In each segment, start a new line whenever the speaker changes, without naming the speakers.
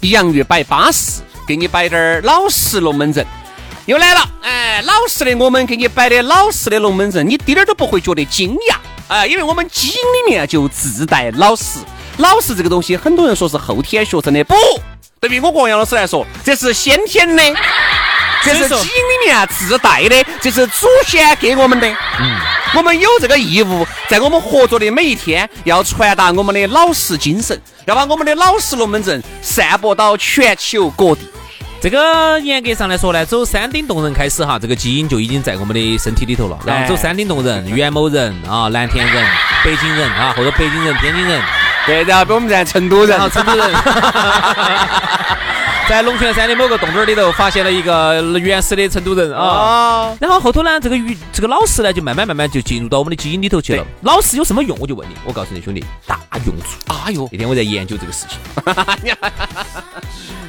洋芋摆巴适，给你摆点儿老实龙门阵，又来了。哎，老实的，我们给你摆的老实的龙门阵，你滴点儿都不会觉得惊讶。哎，因为我们基因里面就自带老实。老实这个东西，很多人说是后天学成的，不对于我国杨老师来说，这是先天的，这是基因里面自带的，这是祖先给我们的。嗯，我们有这个义务，在我们合作的每一天，要传达我们的老实精神，要把我们的老实龙门阵散播到全球各地。
这个严格上来说呢，走山顶洞人开始哈，这个基因就已经在我们的身体里头了。然后走山顶洞人、元谋人啊、蓝田人、北京人啊，或者北京人、天津人。
对，然后比我们在成都人，
成都人，在龙泉山的某个洞洞里头发现了一个原始的成都人啊。然后后头呢，这个鱼这个老师呢，就慢慢慢慢就进入到我们的基因里头去了。老师有什么用？我就问你，我告诉你兄弟，大用处。哎呦，那天我在研究这个事情。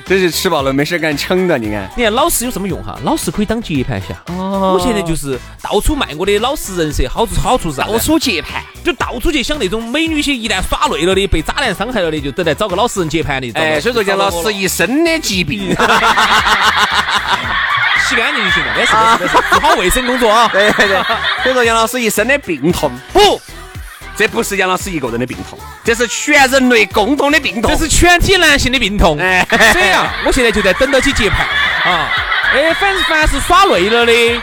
真是吃饱了没事干撑的，你看，
你看老师有什么用哈？老师可以当接盘侠。哦，我现在就是到处卖我的老实人设，好处好处是
到处接盘，
就到处去想那种美女些一旦耍累了的，被渣男伤害了的，就等来找个老实人接盘的。
哎，所以说叫老师一生的疾病，
洗干净就行了，没事没事，做好卫生工作啊。
对 对对，所以说杨老师一身的病痛。不。这不是杨老师一个人的病痛，这是全人类共同的病痛，
这是全体男性的病痛。哎，这样，我现在就在等到起接盘啊！哎，凡是凡是耍累了的。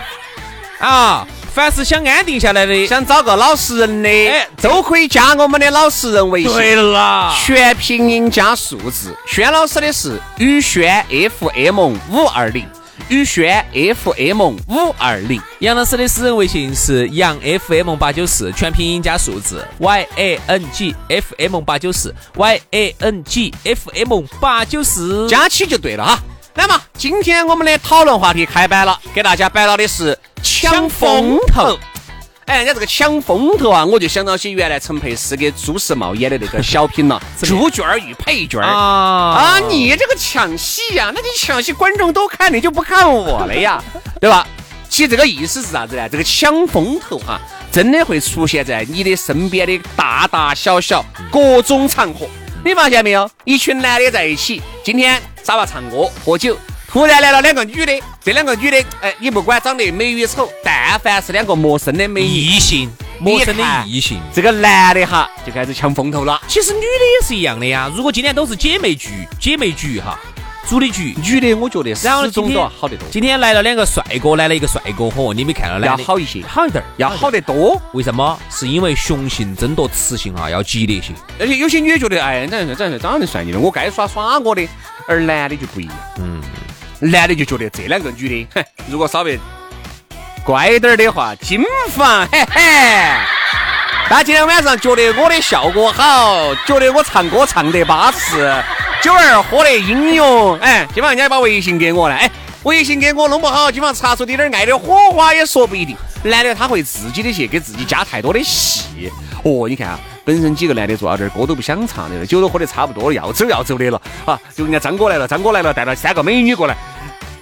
啊，凡是想安定下来的，
想找个老实人的，哎，都可以加我们的老实人微信。
对了，
全拼音加数字。轩老师的是宇轩 FM 五二零。宇轩 FM 五二零，
杨老师的私人微信是杨 FM 八九四，全拼音加数字 Y A N G F M 八九四 Y A N G F M 八九四，
加起就对了哈。那么今天我们的讨论话题开摆了，给大家摆到的是抢风头。哎，人家这个抢风头啊，我就想到起原来陈佩斯给朱时茂演的那个小品了，朱娟儿与配角儿啊啊！你这个抢戏呀，那你抢戏观众都看，你就不看我了呀，对吧？其实这个意思是啥子呢？这个抢风头啊，真的会出现在你的身边的大大小小各种场合。你发现没有？一群男的在一起，今天沙发唱歌喝酒。突然来了两个女的，这两个女的，哎，你不管长得美与丑，但凡是两个陌生的美
异性，陌生的异性，
这个男的哈就开始抢风头了。
其实女的也是一样的呀。如果今天都是姐妹局，姐妹局哈，组的局，
女的我觉得始终都要好得多。
今天来了两个帅哥，来了一个帅哥嚯，你没看到？
要好一些，
好一点，
要好得多。
为什么？是因为雄性争夺雌性啊，要激烈些。
而且有些女的觉得，哎，这这这长得帅你的，我该耍耍我的。而男的就不一样，嗯。男的就觉得这两个女的，哼，如果稍微乖点儿的话，金发，嘿嘿。那今天晚上觉得我的效果好，觉得我唱歌唱得巴适，酒儿喝得英勇，哎，今晚人家把微信给我了，哎，微信给我弄不好，今晚查出点点爱的火花也说不一定。男的他会自己的去给自己加太多的戏，哦，你看啊。本身几个男的坐到这儿，歌都不想唱的，酒都喝得差不多了，要走要走的了啊！就人家张哥来了，张哥来了，带了三个美女过来。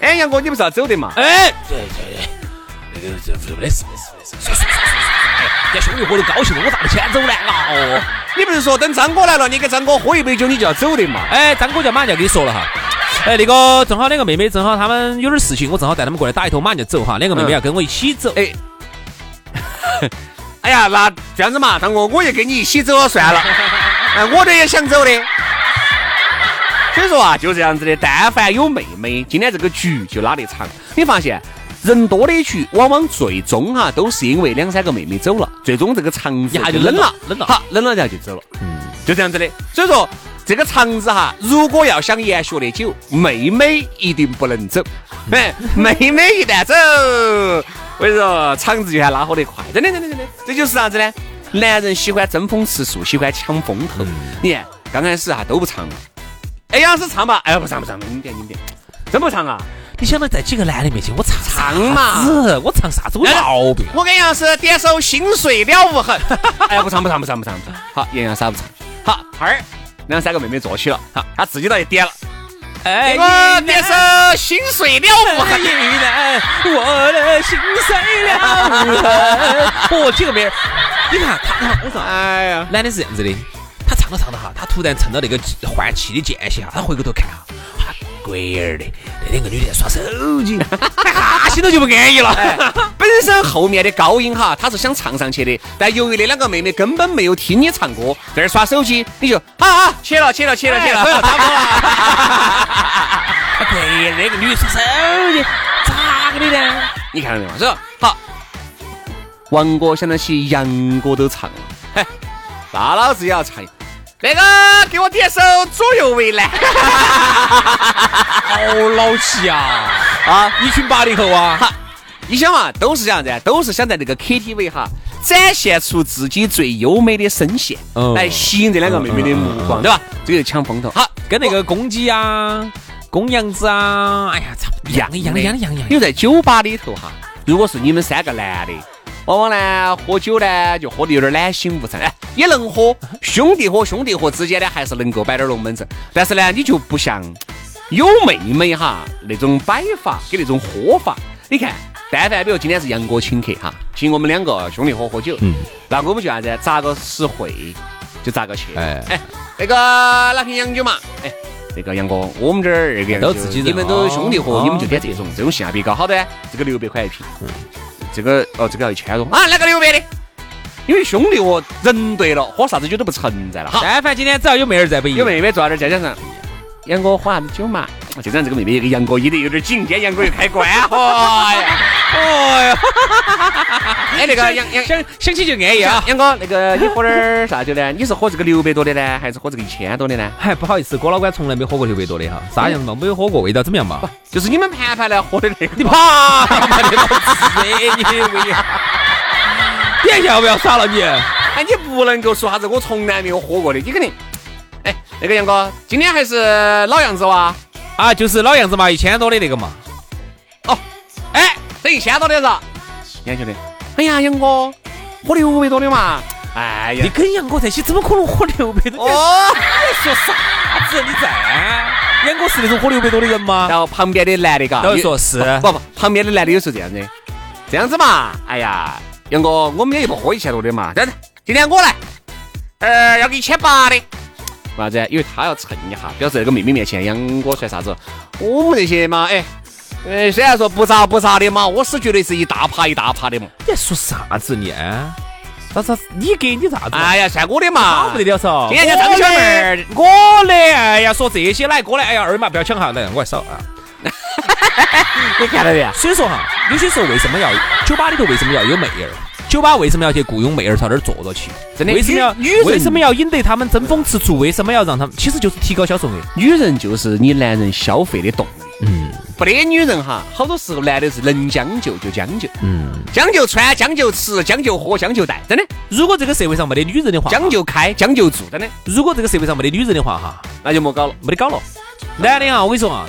哎，杨哥，你不是要走的嘛？
哎，对对对，那个这没事没事没事，算算算算算，这兄弟伙都高兴了，我咋不先走呢？哦，
你不是说等张哥来了，你给张哥喝一杯酒，你就要走的嘛？
哎，张哥就马上就要跟你说了哈。哎，那个正好两个妹妹，正好他们有点事情，我正好带他们过来打一通，马上就走哈。两个妹妹要跟我一起走。哎。
哎呀，那这样子嘛，张哥，我也跟你一起走了算了。哎，我这也想走的。所以说啊，就这样子的，但凡有妹妹，今天这个局就拉得长。你发现人多的局，往往最终哈都是因为两三个妹妹走了，最终这个肠子
一下就冷了，冷了，
好，冷了然后就走了，嗯，就这样子的。所以说这个肠子哈，如果要想延续的久，妹妹一定不能走。哎，妹妹一旦走，我跟你说，肠子就还拉火得快，真的真的真的，这就是啥子呢？男人喜欢争风吃醋，喜欢抢风头。你看刚开始哈都不唱，哎，杨老师唱吧，哎，不唱不唱，你点你点，真不唱啊？
你想到在几个男的面前我唱
唱嘛？
我唱啥子？我毛病？
我跟杨老师点首《心碎了无痕》，哎，不唱不唱不唱不唱不唱。好，杨洋啥不唱。好，二两三个妹妹坐起了，好，他自己倒也点了。哎，我点首《心碎了无痕》，
我的心碎了无痕。哦，几个妹儿，你看他，我说，哎呀，男的是这样子的，他唱着唱着哈，他突然趁着那个换气的间隙哈，他回过头看哈。鬼儿的，那两个女的在耍手机，哈，心头就不安逸了。
本身后面的高音哈，她是想唱上去的，但由于那两个妹妹根本没有听你唱歌，在那耍手机，你就啊啊，起了切了切了切了，差不多了。
对，那个女的耍手机，咋个的呢？
你看到没有？说好，王哥想到起杨哥都唱了，嘿，那老子也要唱。那个，给我点首《左右为难》，
好老气啊！啊，一群八零后啊！哈，
你想嘛，都是这样子，都是想在那个 KTV 哈，展现出自己最优美的声线，来吸引这两个妹妹的目光，对吧？这个抢风头。好，
跟那个公鸡啊、公羊子啊，哎呀，差不一样一样一样一样。
因为在酒吧里头哈，如果是你们三个男的。往往呢，喝酒呢就喝的有点懒醒无神，哎，也能喝，兄弟伙兄弟伙之间呢还是能够摆点龙门阵。但是呢，你就不像有妹妹哈那种摆法跟那种喝法。你看，但凡比如今天是杨哥请客哈，请我们两个兄弟伙喝酒，嗯，那我们就啥子，咋个实惠就咋个去。哎哎，那个拿瓶洋酒嘛，哎，那个杨哥，我们这儿那个
都自己人，
你们都兄弟伙，你们就点这种，这种性价比高，好的，这个六百块一瓶。这个哦，这个要一千多啊，那个六百的，因为兄弟我，人对了，喝啥子酒都不存在了。
好，但凡今天只要有妹儿在，不
有妹妹坐在这儿，再加上杨哥喝啥子酒嘛？就这样，这个妹妹一个杨哥依的有点紧，今天杨哥又开关，哎呀，哎呀，哎那个杨杨
想想起就安逸啊。
杨哥，那个你喝点儿啥酒呢？你是喝这个六百多的呢，还是喝这个一千多的呢？
嗨，不好意思，郭老倌从来没喝过六百多的哈。啥样子嘛？没有喝过，味道怎么样嘛？
就是你们盘盘来喝的那个。
你怕？你要不要耍了你？
哎，你不能够说啥子我从来没有喝过的，你肯定。哎，那个杨哥，今天还是老样子哇？
啊，就是老样子嘛，一千多的那个嘛。
一千多的是？你看兄弟，哎呀，杨哥，喝六百多的嘛。哎呀，
你跟杨哥在一起怎么可能喝六百多？哦，你说啥子？你在？杨哥是那种喝六百多的人吗？
然后旁边的男的嘎，
都说是。
不不，旁边的男的有时候这样子，这样子嘛。哎呀，杨哥，我们也不喝一千多的嘛。这样子，今天我来，呃，要个一千八的。为啥子？因为他要蹭一下，表示那个妹妹面前杨哥算啥子？我们这些嘛，哎，呃，虽然说不咋不咋的嘛，我是觉得是一大趴一大趴的嘛。
你说啥子呢？啥啥？你给你啥子？
哎呀，算我的嘛，
不得了嗦。
今天叫张小妹儿，
我的。哎呀，说这些来过来，哎呀，二码不要抢哈，来，我来扫啊。
你看到没？
所以说哈，有些时候为什么要酒吧里头为什么要有妹儿？酒吧为什么要去雇佣妹儿朝那儿坐着去？
真的，
为什么要女人？为什么要引得他们争风吃醋？为什么要让他们？其实就是提高销售额。
女人就是你男人消费的动力。嗯，不得女人哈，好多时候男的是能将就就将就。嗯，将就穿，将就吃，将就喝，将就戴。真的，
如果这个社会上没得女人的话，
将就开，将就住。真的，
如果这个社会上没得女人的话哈，
那就莫搞了，
没得搞了。男的啊，我跟你说啊。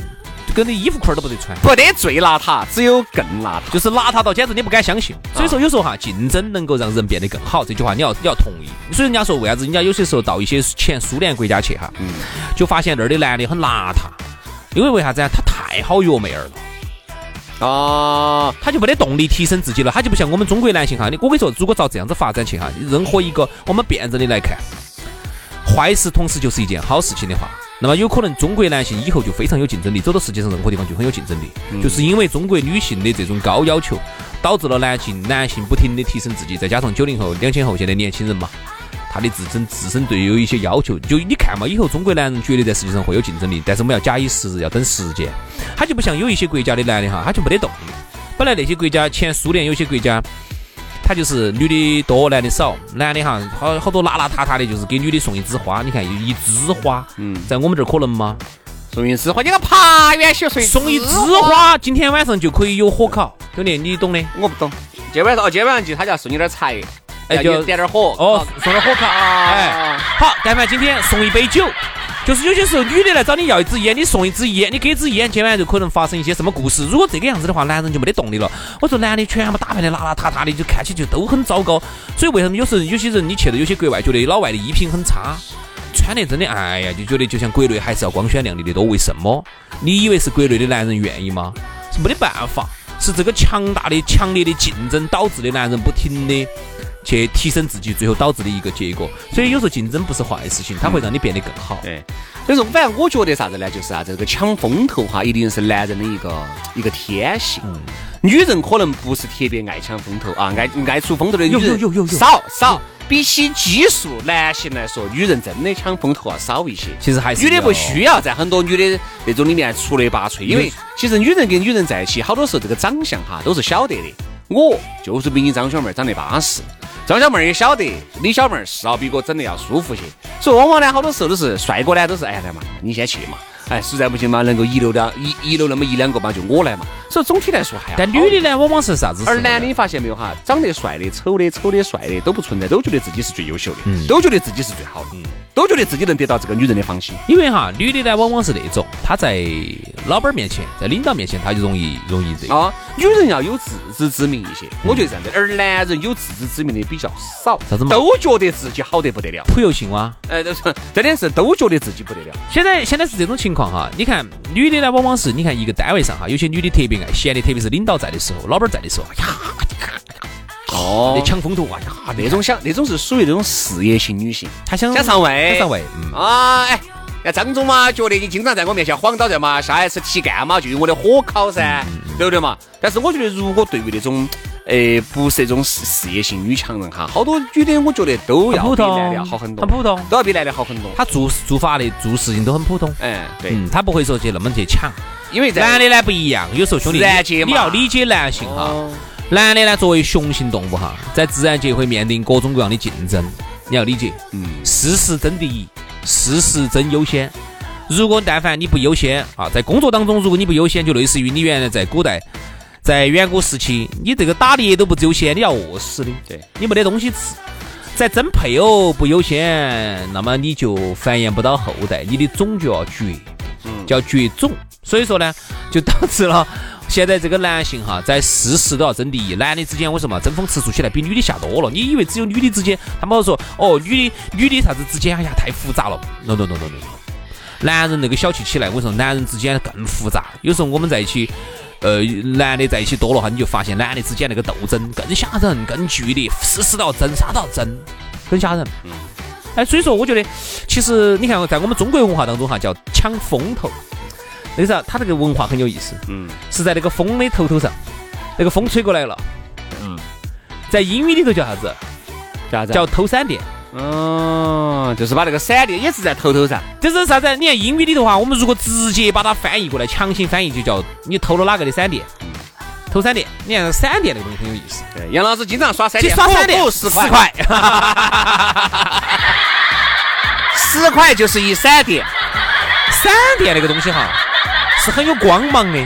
跟你衣服裤儿都不得穿，
不得最邋遢，只有更邋遢，
就是邋遢到简直你不敢相信。所以说有时候哈，竞争能够让人变得更好，这句话你要你要同意。所以人家说为啥子人家有些时候到一些前苏联国家去哈，嗯就发现那儿的男的很邋遢，因为为啥子啊？他太好约妹儿了，啊，他就没得动力提升自己了，他就不像我们中国男性哈。你我跟你说，如果照这样子发展去哈，任何一个我们辩证的来看，坏事同时就是一件好事情的话。那么有可能中国男性以后就非常有竞争力，走到世界上任何地方就很有竞争力，就是因为中国女性的这种高要求，导致了男性男性不停的提升自己，再加上九零后、两千后现在年轻人嘛，他的自身自身对有一些要求。就你看嘛，以后中国男人绝对在世界上会有竞争力，但是我们要假以时日，要等时间。他就不像有一些国家的男的哈，他就没得动力。本来那些国家前苏联有些国家，他就是女的多，男的少，男的哈好好多邋邋遢遢的，就是给女的送一枝花。你看一枝花，嗯，在我们这儿可能吗？
送一枝花，你个爬远些
送一枝花，今天晚上就可以有火烤，兄弟，你懂的。
我不懂。今晚上哦，今晚上就他就要送你点柴，哎，就点点火
哦，送点火烤。哎，好，但凡今天送一杯酒。就是有些时候，女的来找你要一支烟，你送一支烟，你给支烟，今晚就可能发生一些什么故事。如果这个样子的话，男人就没得动力了。我说男的全部打扮的邋邋遢遢的，就看起就都很糟糕。所以为什么有时候有些人你去到有些国外，觉得老外的衣品很差，穿的真的哎呀，就觉得就像国内还是要光鲜亮丽的多。为什么？你以为是国内的男人愿意吗？是没得办法，是这个强大的、强烈的竞争导致的男人不停的。去提升自己，最后导致的一个结果。所以有时候竞争不是坏事情，它会让你变得更好。
对，所以说，反正我觉得啥子呢？就是啊，这个抢风头哈，一定是男人的一个一个天性。嗯女人可能不是特别爱抢风头啊，爱爱出风头的女人少少。比起基数男性来说，女人真的抢风头要少一些。
其实还是
女的不需要在很多女的那种里面出类拔萃，因为其实女人跟女人在一起，好多时候这个长相哈都是晓得的。我就是比你张小妹长得巴适。张小妹儿也晓得，李小妹儿是要比我整的要舒服些，所以往往呢，好多时候都是帅哥呢，都是哎来嘛，你先去嘛。哎，实在不行嘛，能够遗留两遗遗留那么一两个嘛，就我来嘛。所以总体来说还。
但女的呢，往往是啥子？
而男的，你发现没有哈？长得帅的、丑的、丑的、帅的都不存在，都觉得自己是最优秀的，都觉得自己是最好的，都觉得自己能得到这个女人的芳心。
因为哈，女的呢，往往是那种，她在老板面前，在领导面前，她就容易容易这
啊。女人要有自知之明一些，我觉得这样子。而男人有自知之明的比较少，
啥子嘛？
都觉得自己好得不得了，
普游性哇？
哎，都是真的是都觉得自己不得了。
现在现在是这种情况哈，你看。女的呢，往往是你看一个单位上哈，有些女的特别爱闲的，特别是领导在的时候，老板在的时候，呀，哦，那抢风头啊，呀，
那种想那种是属于那种事业型女性，
她想
想上位，
想上位，
嗯啊，哎，那张总嘛，觉得你经常在我面前晃到这嘛，下一次提干嘛就用我的火烤噻，对不对嘛？但是我觉得，如果对于那种。哎，不是那种事事业型女强人哈，好多女的我觉得都要比男的要好很多，
很普通，
都要比男的好很多。
她做做法的、做事情都很普通。
哎，对，
她不会说去那么去抢，
因为
男的呢不一样。有时候兄弟，你要理解男性哈。男的呢作为雄性动物哈，在自然界会面临各种各样的竞争，你要理解。嗯。事实争第一，事实争优先。如果但凡你不优先啊，在工作当中如果你不优先，就类似于你原来在古代。在远古时期，你这个打猎都不优先，你要饿死的。
对，
你没得东西吃。在争配偶不优先，那么你就繁衍不到后代，你的种就要绝，叫绝种。所以说呢，就导致了现在这个男性哈，在事事都要争第一。男的之间为什么争风吃醋起来比女的下多了？你以为只有女的之间？他们说哦，女的女的啥子之间？哎呀，太复杂了。no no no no no。男人那个小气起来，我说男人之间更复杂。有时候我们在一起。呃，男的在一起多了哈，你就发现男的之间那个斗争更吓人、更剧烈，事事都要争，啥都要争，很吓人。嗯。哎，所以说我觉得，其实你看，在我们中国文化当中哈，叫抢风头。那个啥，他这个文化很有意思。嗯。是在那个风的头头上，那个风吹过来了。嗯。在英语里头叫啥子？
叫啥子？
叫偷闪电。
嗯，就是把那个闪电也是在头头上，
就是啥子？你看英语里头哈，我们如果直接把它翻译过来，强行翻译就叫你偷了哪个的闪电？偷闪电。你看闪电那个东西很有意思。
对，杨老师经常耍闪电，
耍闪电
十块，十 块就是一闪电。
闪电那个东西哈，是很有光芒的，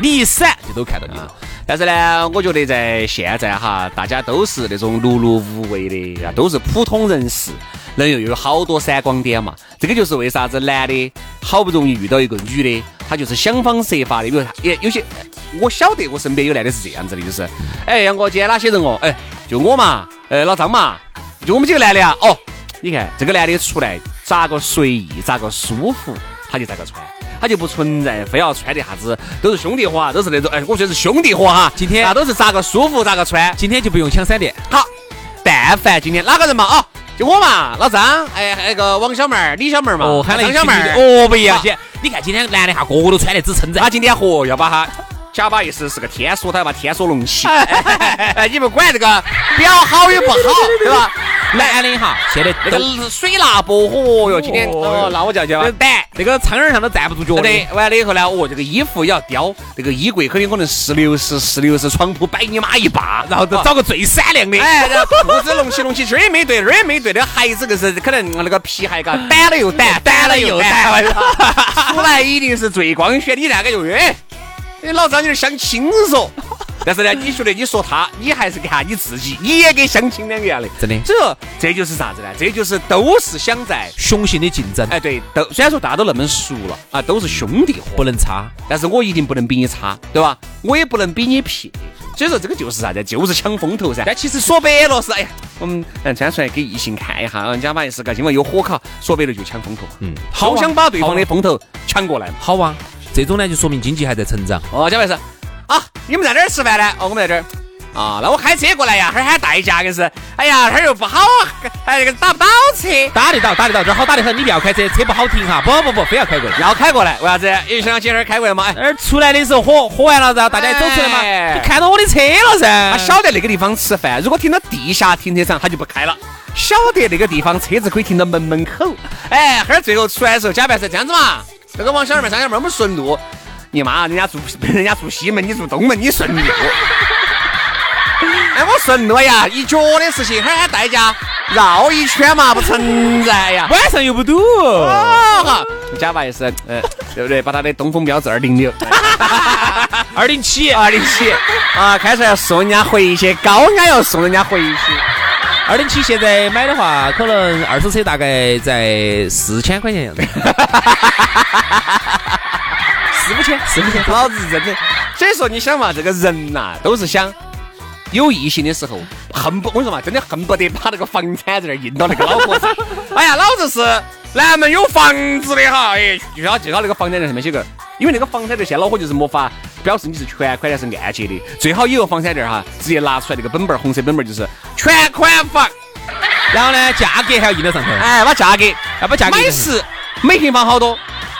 你一闪就都看到你了。
但是呢，我觉得在现在哈，大家都是那种碌碌无为的，都是普通人士，人又有好多闪光点嘛。这个就是为啥子男的好不容易遇到一个女的，他就是想方设法的。比如也有些，我晓得我身边有男的是这样子的，就是，哎，杨哥，今天哪些人哦？哎，就我嘛，呃，老张嘛，就我们几个男的啊。哦，你看这个男的出来咋个随意，咋个舒服，他就咋个穿。他就不存在非要穿的啥子，都是兄弟伙，都是那种哎，我说是兄弟伙哈。
今天
那都是咋个舒服咋个穿，
今天就不用抢闪电。
好，但凡今天哪个人嘛啊，就我嘛，老张，哎，那个王小妹儿、李小妹儿嘛，
哦，喊了
张小妹儿，
哦，不一样些。你看今天男的哈，个个都穿的只撑着。
他今天嚯，要把他 假把意思是个天梭，他要把天梭弄起。哎，你不管这个表好与不好，对吧？
男的哈，现在
那个水辣薄荷哟，今天哦，那我就要叫胆。
那个苍蝇上都站不住脚
对，完了以后呢，哦，这个衣服也要雕，这个衣柜肯定可能十六十、十六十，床铺摆你妈一把，
然后找个最闪亮的。
哎，然后裤子隆起隆起，这儿也没对，那儿也没对，那鞋子就是可能那个皮鞋嘎，掸了又掸，掸了又掸，出来一定是最光鲜。你那个就，哎，你老张你是相亲嗦。但是呢，你觉得你说他，你还是看你自己，你也跟相亲两个样的，
真的。
这这就是啥子呢？这就是都是想在
雄性的竞争。
哎，对，都虽然说大家都那么熟了啊，都是兄弟伙，
不能差。
但是我一定不能比你差，对吧？我也不能比你撇。所以说这个就是啥子？就是抢风头噻。
但其实
说白了是，哎呀，我们嗯，穿出来给异性看一下，人家嘛也是个，因为有火烤，说白了就抢风头。嗯，好想把对方的风头抢过来。
好啊，这种呢就说明经济还在成长。
哦，贾白是。啊，你们在哪儿吃饭呢？哦，我们在这儿。啊，那我开车过来呀，这儿喊代驾硬是。哎呀，这儿又不好，哎，那个打不到车。
打得到，打得到，这儿好打得很。你不要开车，车不好停哈。不不不，非要开过来。
要开过来，为啥子？因为想今天儿开过来嘛。
那儿出来的时候火火完了，然后大家走出来嘛，就看到我的车了噻。
他晓得那个地方吃饭，如果停到地下停车场，他就不开了。晓得那个地方车子可以停到门门口。哎，哈儿最后出来的时候，假扮是这样子嘛。这个往小二妹、三小妹，我们顺路。你妈，人家住人家住西门，你住东门，你顺路。哎，我顺路呀，一脚的事情，还喊代驾绕一圈嘛，不存在呀。
晚上又不堵。
哈，假把意思，嗯，对不对？把他的东风标致二零六，
二零七，
二零七，啊，开车要送人家回去，高压要送人家回去。
二零七现在买的话，可能二手车大概在四千块钱样子。四五千，四五千，
老子真的。所以说，你想嘛，这个人呐，都是想有异性的时候，恨不，我跟你说嘛，真的恨不得把那个房产在那印到那个老婆上。哎呀，老子是南门有房子的哈，哎，就要就好那个房产证上面写个，因为那个房产证现在老火就是没法表示你是全款还是按揭的，最好有个房产证哈，直接拿出来那个本本红色本本就是全款房，
然后呢，价格还要印到上头，
哎，把价格
要把价格
每十每平方好多。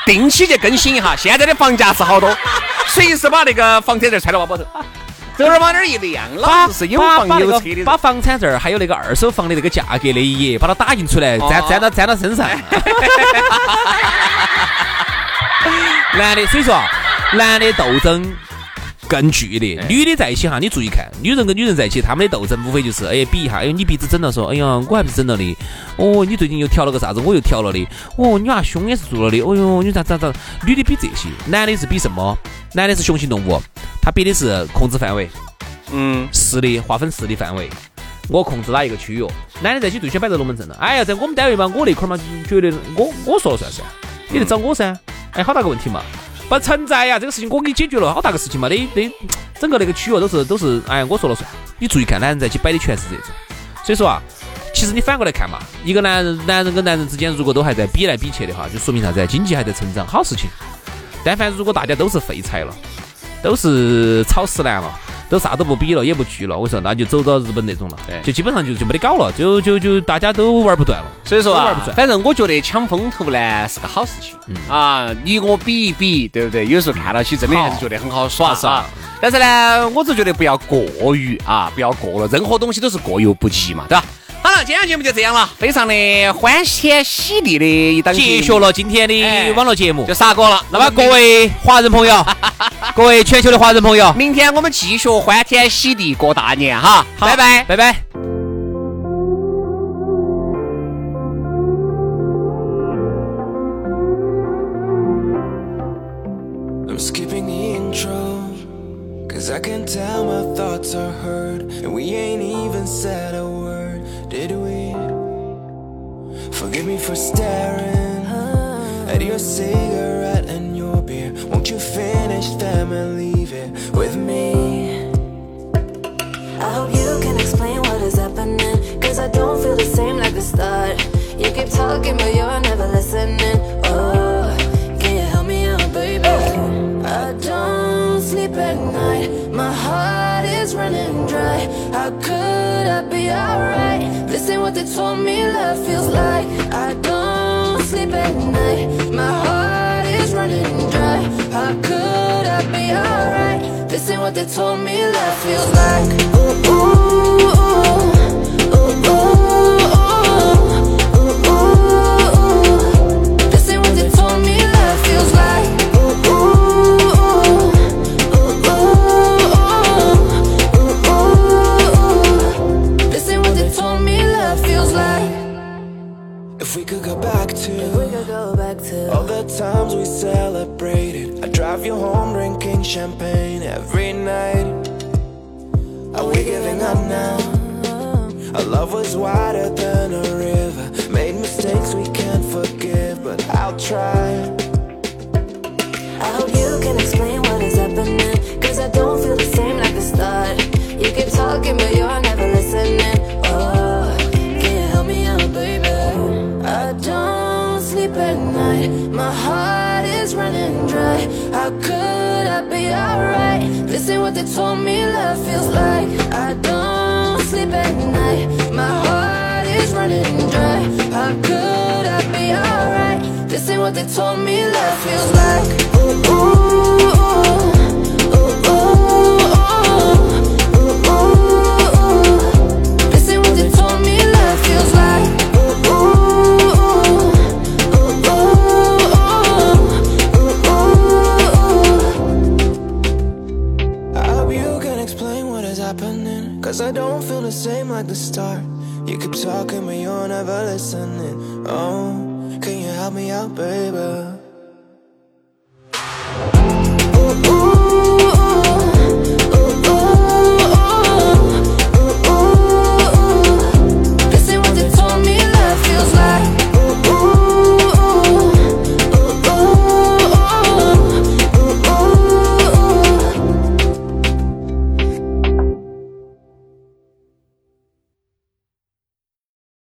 定期去更新一下，现在的房价是好多，随时把那个房产证揣到包包头，这儿往那儿一亮，老子是有房有车的。
把房产证还有那个二手房的那个价格那一页，把它打印出来，粘粘到粘到身上。男的，所以说啊，男的斗争。更剧烈，女的在一起哈，你注意看，女人跟女人在一起，她们的斗争无非就是，哎，比一下，哎，你鼻子整了，说，哎呀，我还不是整了的，哦，你最近又调了个啥子，我又调了的，哦，你那胸也是做了的，哦哟，你咋咋咋，女的比这些，男的是比什么？男的是雄性动物，他比的是控制范围，嗯，势力划分势力范围，我控制哪一个区域？男的在一起最先摆在龙门阵了，哎呀，在我们单位嘛，我那块嘛，觉得我我说了算噻，你来找我噻，哎，好大个问题嘛。不存在呀，这个事情我给你解决了，好大个事情嘛，那那，整个那个区域都是都是，哎，我说了算。你注意看，男人在一起摆的全是这种。所以说啊，其实你反过来看嘛，一个男人男人跟男人之间如果都还在比来比去的话，就说明啥子？经济还在成长，好事情。但凡如果大家都是废柴了，都是草食男了。都啥都不比了，也不聚了，我说那就走到日本那种了，就基本上就就没得搞了，就就就大家都玩不断了。
所以说啊，反正我觉得抢风头呢是个好事情啊，你我比一比，对不对？有时候看到起真的还是觉得很好耍啊。但是呢，我只觉得不要过于啊，不要过了，任何东西都是过犹不及嘛，对吧？好了，今天节目就这样了，非常的欢天喜地的一档
结束了今天的网络节目，
就杀过了。
那么各位华人朋友，各位全球的华人朋友，
明天我们继续欢天喜地过大年哈，拜拜。
拜拜。Forgive me for staring at your cigarette and your beer. Won't you finish them and leave it with me? I hope you can explain what is happening. Cause I don't feel the same like the start. You keep talking, but you're never listening. Oh, can you help me out, baby? I don't sleep at night. My heart is running dry. How could Be alright? This ain't what they told me love feels like I don't sleep at night My heart is running dry How could I be alright? This ain't what they told me love feels like ooh, ooh.
told me love feels like I don't sleep at night. My heart is running dry. How could I be alright? This ain't what they told me love feels like. Ooh, ooh, ooh.
Like the start. You keep talking, but you're never listening. Oh, can you help me out, baby?